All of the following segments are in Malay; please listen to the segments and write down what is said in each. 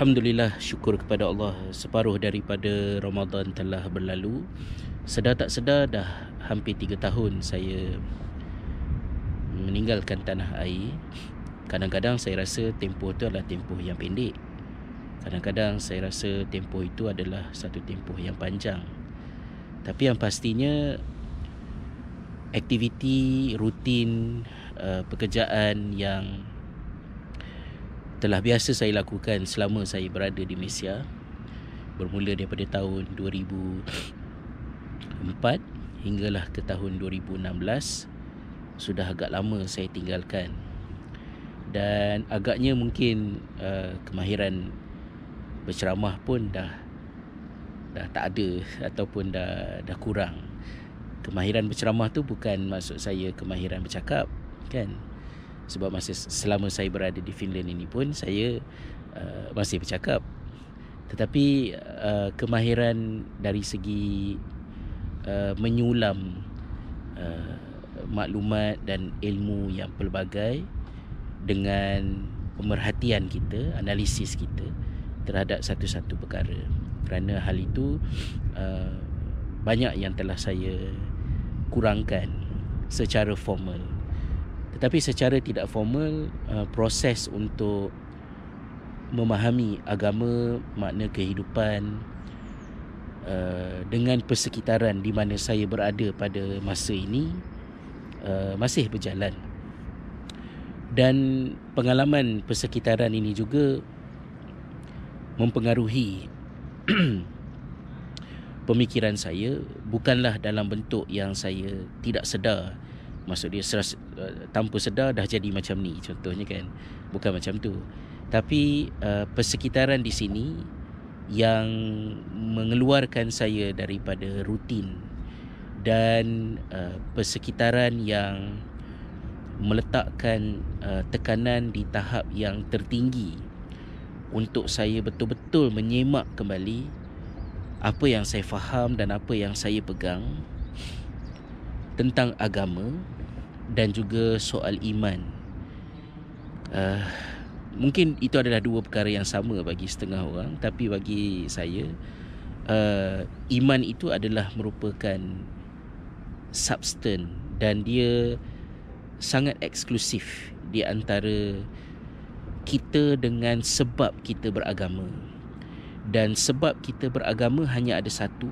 Alhamdulillah syukur kepada Allah. Separuh daripada Ramadan telah berlalu. Sedar tak sedar dah hampir tiga tahun saya meninggalkan tanah air. Kadang-kadang saya rasa tempoh itu adalah tempoh yang pendek. Kadang-kadang saya rasa tempoh itu adalah satu tempoh yang panjang. Tapi yang pastinya Aktiviti rutin uh, pekerjaan yang telah biasa saya lakukan selama saya berada di Malaysia. Bermula daripada tahun 2004 hinggalah ke tahun 2016 sudah agak lama saya tinggalkan. Dan agaknya mungkin uh, kemahiran berceramah pun dah dah tak ada ataupun dah dah kurang. Kemahiran berceramah tu bukan maksud saya kemahiran bercakap kan sebab masa selama saya berada di Finland ini pun saya uh, masih bercakap. Tetapi uh, kemahiran dari segi uh, menyulam uh, maklumat dan ilmu yang pelbagai dengan pemerhatian kita analisis kita terhadap satu-satu perkara. Kerana hal itu uh, banyak yang telah saya kurangkan secara formal tetapi secara tidak formal uh, proses untuk memahami agama makna kehidupan uh, dengan persekitaran di mana saya berada pada masa ini uh, masih berjalan. Dan pengalaman persekitaran ini juga mempengaruhi pemikiran saya. Bukanlah dalam bentuk yang saya tidak sedar maksud dia seras, uh, tanpa sedar dah jadi macam ni contohnya kan. Bukan macam tu. Tapi uh, persekitaran di sini yang mengeluarkan saya daripada rutin dan uh, persekitaran yang meletakkan uh, tekanan di tahap yang tertinggi untuk saya betul-betul menyemak kembali apa yang saya faham dan apa yang saya pegang tentang agama dan juga soal iman. Uh, mungkin itu adalah dua perkara yang sama bagi setengah orang, tapi bagi saya uh, iman itu adalah merupakan substan dan dia sangat eksklusif di antara kita dengan sebab kita beragama. Dan sebab kita beragama hanya ada satu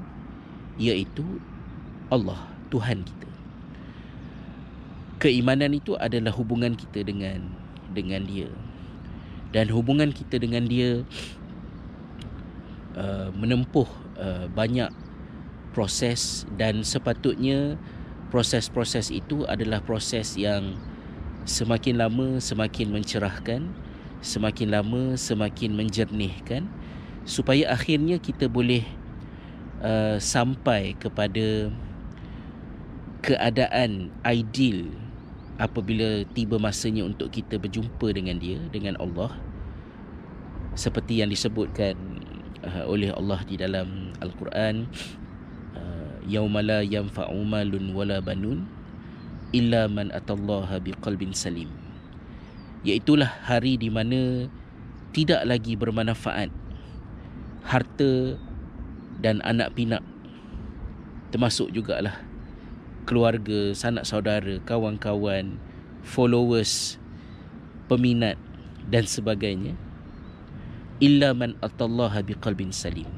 iaitu Allah, Tuhan kita keimanan itu adalah hubungan kita dengan dengan dia. Dan hubungan kita dengan dia uh, menempuh uh, banyak proses dan sepatutnya proses-proses itu adalah proses yang semakin lama semakin mencerahkan semakin lama semakin menjernihkan supaya akhirnya kita boleh uh, sampai kepada keadaan ideal apabila tiba masanya untuk kita berjumpa dengan dia dengan Allah seperti yang disebutkan uh, oleh Allah di dalam al-Quran uh, yaumala yanfa'u malun wala banun illa man atallaha biqalbin salim. Iaitu hari di mana tidak lagi bermanfaat harta dan anak pinak termasuk jugalah keluarga, sanak saudara, kawan-kawan, followers, peminat dan sebagainya. Illa man atallaha biqalbin salim.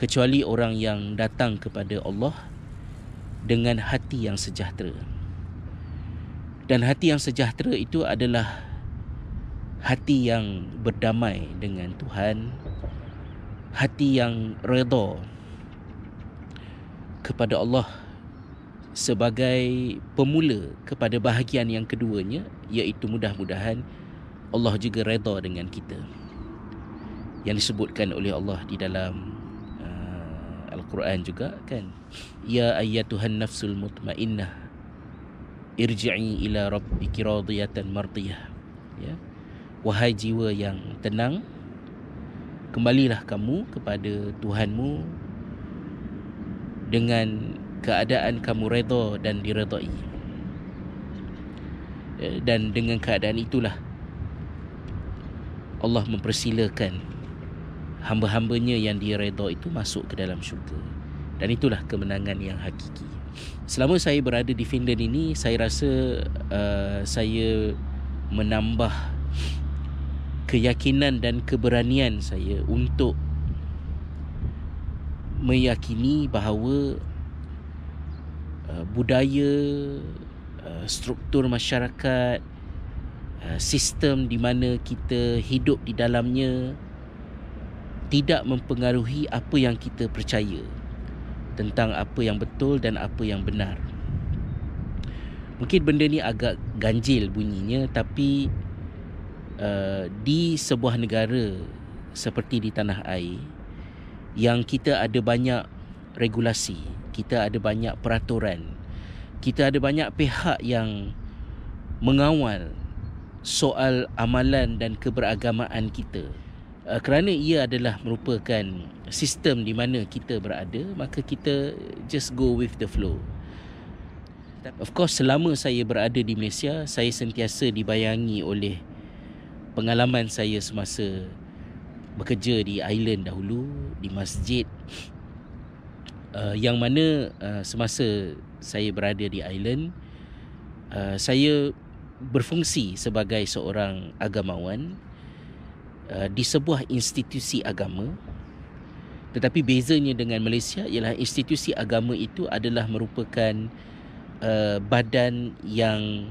Kecuali orang yang datang kepada Allah dengan hati yang sejahtera. Dan hati yang sejahtera itu adalah hati yang berdamai dengan Tuhan, hati yang redha kepada Allah sebagai pemula kepada bahagian yang keduanya iaitu mudah-mudahan Allah juga redha dengan kita. Yang disebutkan oleh Allah di dalam uh, Al-Quran juga kan ya ayyatuhan nafsul mutmainnah irji'i ila rabbiki radiyatan mardiyah. Ya. Wahai jiwa yang tenang kembalilah kamu kepada Tuhanmu dengan keadaan kamu redha dan diredai eh, dan dengan keadaan itulah Allah mempersilakan hamba-hambanya yang dia itu masuk ke dalam syurga. Dan itulah kemenangan yang hakiki. Selama saya berada di Finland ini, saya rasa uh, saya menambah keyakinan dan keberanian saya untuk meyakini bahawa uh, budaya uh, struktur masyarakat uh, sistem di mana kita hidup di dalamnya tidak mempengaruhi apa yang kita percaya tentang apa yang betul dan apa yang benar. Mungkin benda ni agak ganjil bunyinya tapi uh, di sebuah negara seperti di tanah air yang kita ada banyak regulasi, kita ada banyak peraturan, kita ada banyak pihak yang mengawal soal amalan dan keberagamaan kita. Uh, kerana ia adalah merupakan sistem di mana kita berada, maka kita just go with the flow. Of course, selama saya berada di Malaysia, saya sentiasa dibayangi oleh pengalaman saya semasa bekerja di island dahulu, di masjid. Uh, yang mana uh, semasa saya berada di island, uh, saya berfungsi sebagai seorang agamawan Uh, di sebuah institusi agama. Tetapi bezanya dengan Malaysia ialah institusi agama itu adalah merupakan uh, badan yang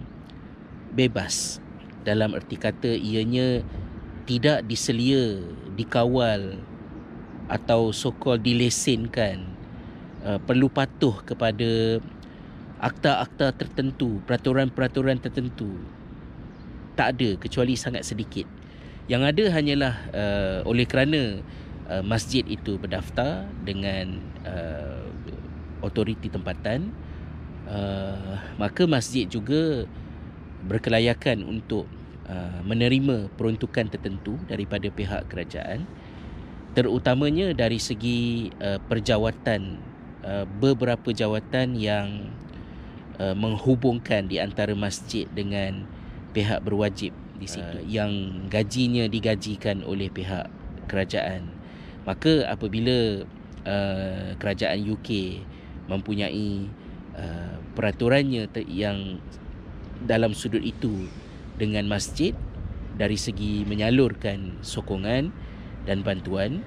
bebas. Dalam erti kata ianya tidak diselia dikawal atau so-called dilesenkan uh, perlu patuh kepada akta-akta tertentu peraturan-peraturan tertentu. Tak ada kecuali sangat sedikit. Yang ada hanyalah uh, oleh kerana uh, masjid itu berdaftar dengan uh, otoriti tempatan uh, maka masjid juga berkelayakan untuk uh, menerima peruntukan tertentu daripada pihak kerajaan terutamanya dari segi uh, perjawatan uh, beberapa jawatan yang uh, menghubungkan di antara masjid dengan pihak berwajib di situ. Uh, yang gajinya digajikan oleh pihak kerajaan. Maka apabila uh, kerajaan UK mempunyai uh, peraturannya yang dalam sudut itu dengan masjid dari segi menyalurkan sokongan dan bantuan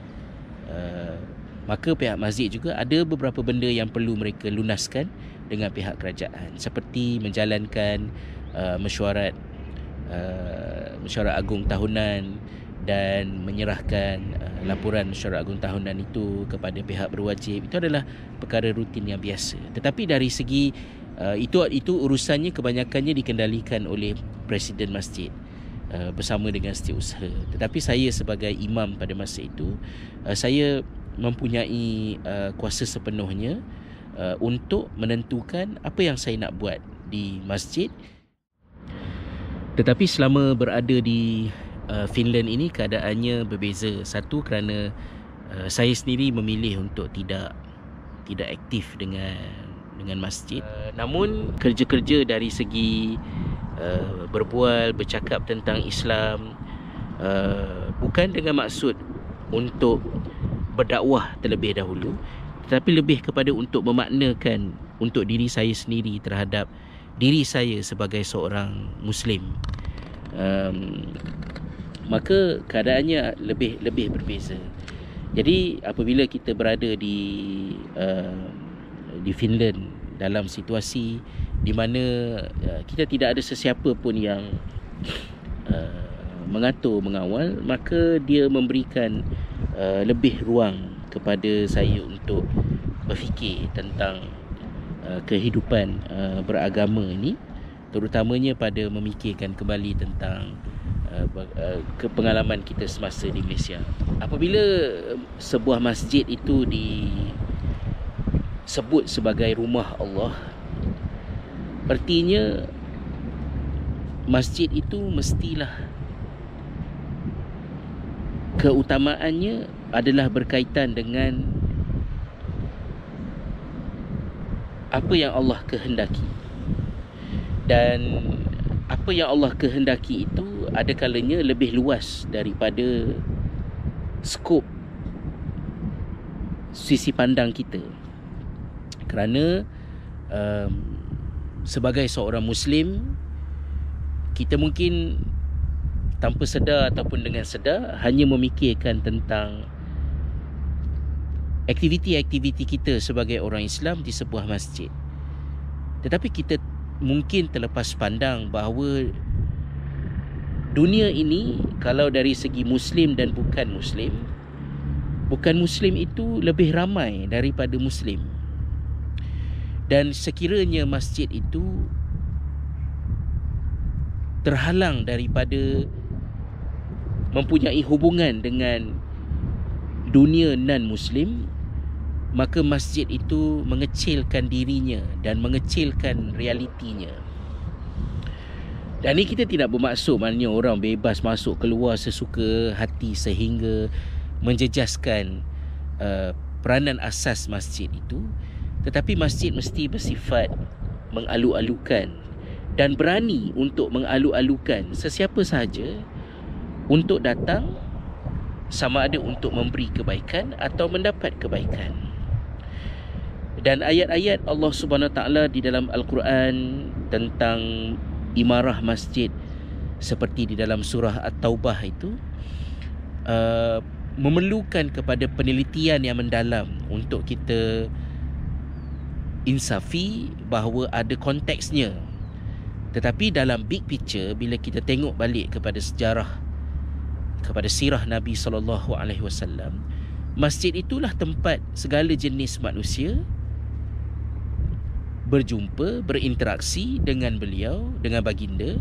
uh, maka pihak masjid juga ada beberapa benda yang perlu mereka lunaskan dengan pihak kerajaan. Seperti menjalankan uh, mesyuarat uh, mesyuarat agung tahunan dan menyerahkan uh, laporan mesyuarat agung tahunan itu kepada pihak berwajib. Itu adalah perkara rutin yang biasa. Tetapi dari segi uh, itu itu urusannya kebanyakannya dikendalikan oleh presiden masjid uh, bersama dengan setiausaha. Tetapi saya sebagai imam pada masa itu uh, saya mempunyai uh, kuasa sepenuhnya uh, untuk menentukan apa yang saya nak buat di masjid tetapi selama berada di uh, Finland ini keadaannya berbeza. Satu kerana uh, saya sendiri memilih untuk tidak tidak aktif dengan dengan masjid. Uh, namun kerja-kerja dari segi uh, berbual, bercakap tentang Islam uh, bukan dengan maksud untuk berdakwah terlebih dahulu tetapi lebih kepada untuk memaknakan untuk diri saya sendiri terhadap diri saya sebagai seorang muslim. Um, maka keadaannya lebih lebih berbeza. Jadi apabila kita berada di uh, di Finland dalam situasi di mana uh, kita tidak ada sesiapa pun yang uh, mengatur mengawal maka dia memberikan uh, lebih ruang kepada saya untuk berfikir tentang Uh, kehidupan uh, beragama ini terutamanya pada memikirkan kembali tentang uh, uh, pengalaman kita semasa di Malaysia. Apabila sebuah masjid itu disebut sebagai rumah Allah, artinya masjid itu mestilah keutamaannya adalah berkaitan dengan apa yang Allah kehendaki. Dan apa yang Allah kehendaki itu ada kalanya lebih luas daripada skop sisi pandang kita. Kerana um, sebagai seorang muslim kita mungkin tanpa sedar ataupun dengan sedar hanya memikirkan tentang aktiviti-aktiviti kita sebagai orang Islam di sebuah masjid. Tetapi kita mungkin terlepas pandang bahawa dunia ini kalau dari segi muslim dan bukan muslim bukan muslim itu lebih ramai daripada muslim. Dan sekiranya masjid itu terhalang daripada mempunyai hubungan dengan dunia non muslim maka masjid itu mengecilkan dirinya dan mengecilkan realitinya. Dan ini kita tidak bermaksud maknanya orang bebas masuk keluar sesuka hati sehingga menjejaskan uh, peranan asas masjid itu. Tetapi masjid mesti bersifat mengalu-alukan dan berani untuk mengalu-alukan sesiapa sahaja untuk datang sama ada untuk memberi kebaikan atau mendapat kebaikan. Dan ayat-ayat Allah Subhanahu taala di dalam Al-Quran tentang imarah masjid seperti di dalam surah At-Taubah itu uh, memerlukan kepada penelitian yang mendalam untuk kita insafi bahawa ada konteksnya tetapi dalam big picture bila kita tengok balik kepada sejarah kepada sirah Nabi sallallahu alaihi wasallam masjid itulah tempat segala jenis manusia berjumpa berinteraksi dengan beliau dengan baginda.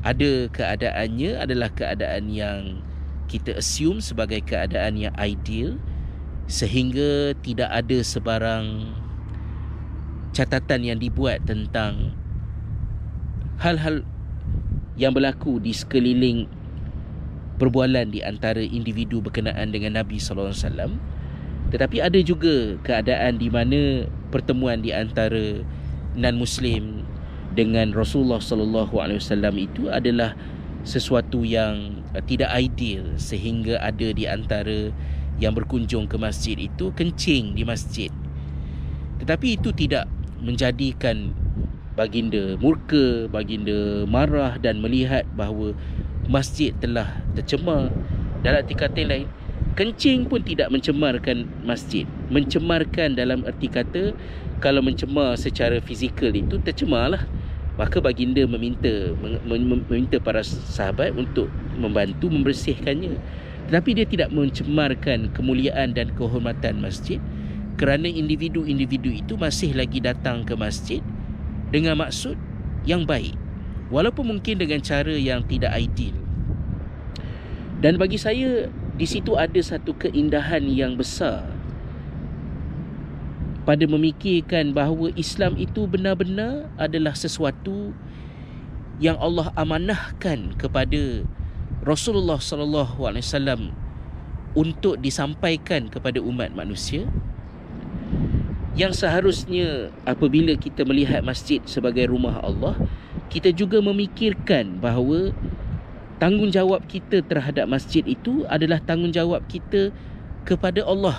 Ada keadaannya adalah keadaan yang kita assume sebagai keadaan yang ideal sehingga tidak ada sebarang catatan yang dibuat tentang hal-hal yang berlaku di sekeliling perbualan di antara individu berkenaan dengan Nabi sallallahu alaihi wasallam tetapi ada juga keadaan di mana pertemuan di antara non muslim dengan Rasulullah sallallahu alaihi wasallam itu adalah sesuatu yang uh, tidak ideal sehingga ada di antara yang berkunjung ke masjid itu kencing di masjid. Tetapi itu tidak menjadikan baginda murka, baginda marah dan melihat bahawa masjid telah tercemar. Dalam arti kata lain, kencing pun tidak mencemarkan masjid. Mencemarkan dalam arti kata kalau mencemar secara fizikal itu tercemarlah maka baginda meminta meminta para sahabat untuk membantu membersihkannya tetapi dia tidak mencemarkan kemuliaan dan kehormatan masjid kerana individu-individu itu masih lagi datang ke masjid dengan maksud yang baik walaupun mungkin dengan cara yang tidak ideal dan bagi saya di situ ada satu keindahan yang besar pada memikirkan bahawa Islam itu benar-benar adalah sesuatu yang Allah amanahkan kepada Rasulullah sallallahu alaihi wasallam untuk disampaikan kepada umat manusia. Yang seharusnya apabila kita melihat masjid sebagai rumah Allah kita juga memikirkan bahawa tanggungjawab kita terhadap masjid itu adalah tanggungjawab kita kepada Allah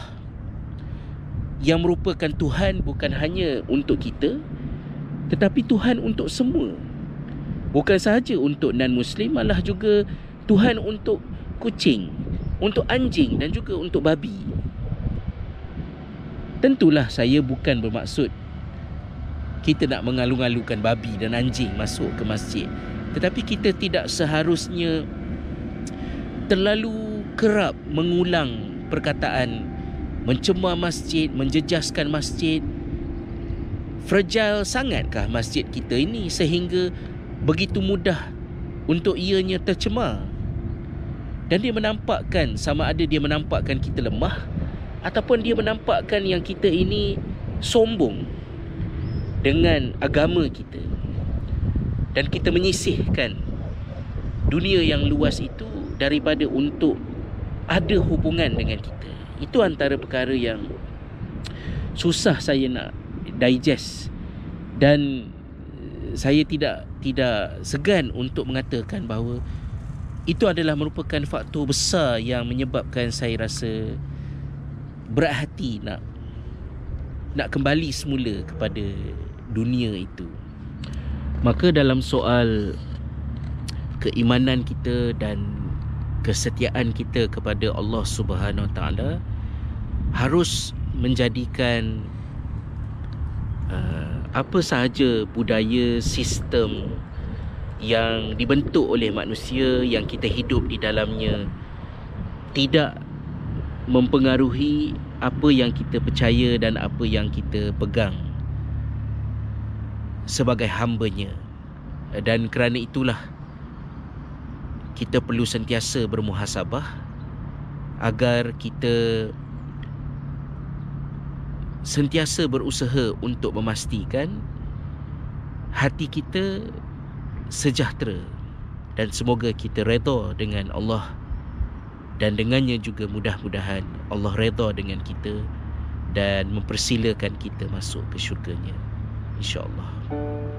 yang merupakan Tuhan bukan hanya untuk kita tetapi Tuhan untuk semua. Bukan sahaja untuk non muslim malah juga Tuhan untuk kucing untuk anjing dan juga untuk babi. Tentulah saya bukan bermaksud kita nak mengalu-alukan babi dan anjing masuk ke masjid tetapi kita tidak seharusnya terlalu kerap mengulang perkataan mencemar masjid, menjejaskan masjid. Fragile sangatkah masjid kita ini sehingga begitu mudah untuk ianya tercemar? Dan dia menampakkan sama ada dia menampakkan kita lemah ataupun dia menampakkan yang kita ini sombong dengan agama kita. Dan kita menyisihkan dunia yang luas itu daripada untuk ada hubungan dengan kita. Itu antara perkara yang susah saya nak digest dan saya tidak tidak segan untuk mengatakan bahawa itu adalah merupakan faktor besar yang menyebabkan saya rasa berat hati nak nak kembali semula kepada dunia itu. Maka dalam soal keimanan kita dan kesetiaan kita kepada Allah Subhanahu Wa Taala harus menjadikan uh, apa sahaja budaya sistem yang dibentuk oleh manusia yang kita hidup di dalamnya tidak mempengaruhi apa yang kita percaya dan apa yang kita pegang sebagai hambanya. Dan kerana itulah kita perlu sentiasa bermuhasabah agar kita sentiasa berusaha untuk memastikan hati kita sejahtera dan semoga kita redha dengan Allah dan dengannya juga mudah-mudahan Allah redha dengan kita dan mempersilakan kita masuk ke syurganya 你晓得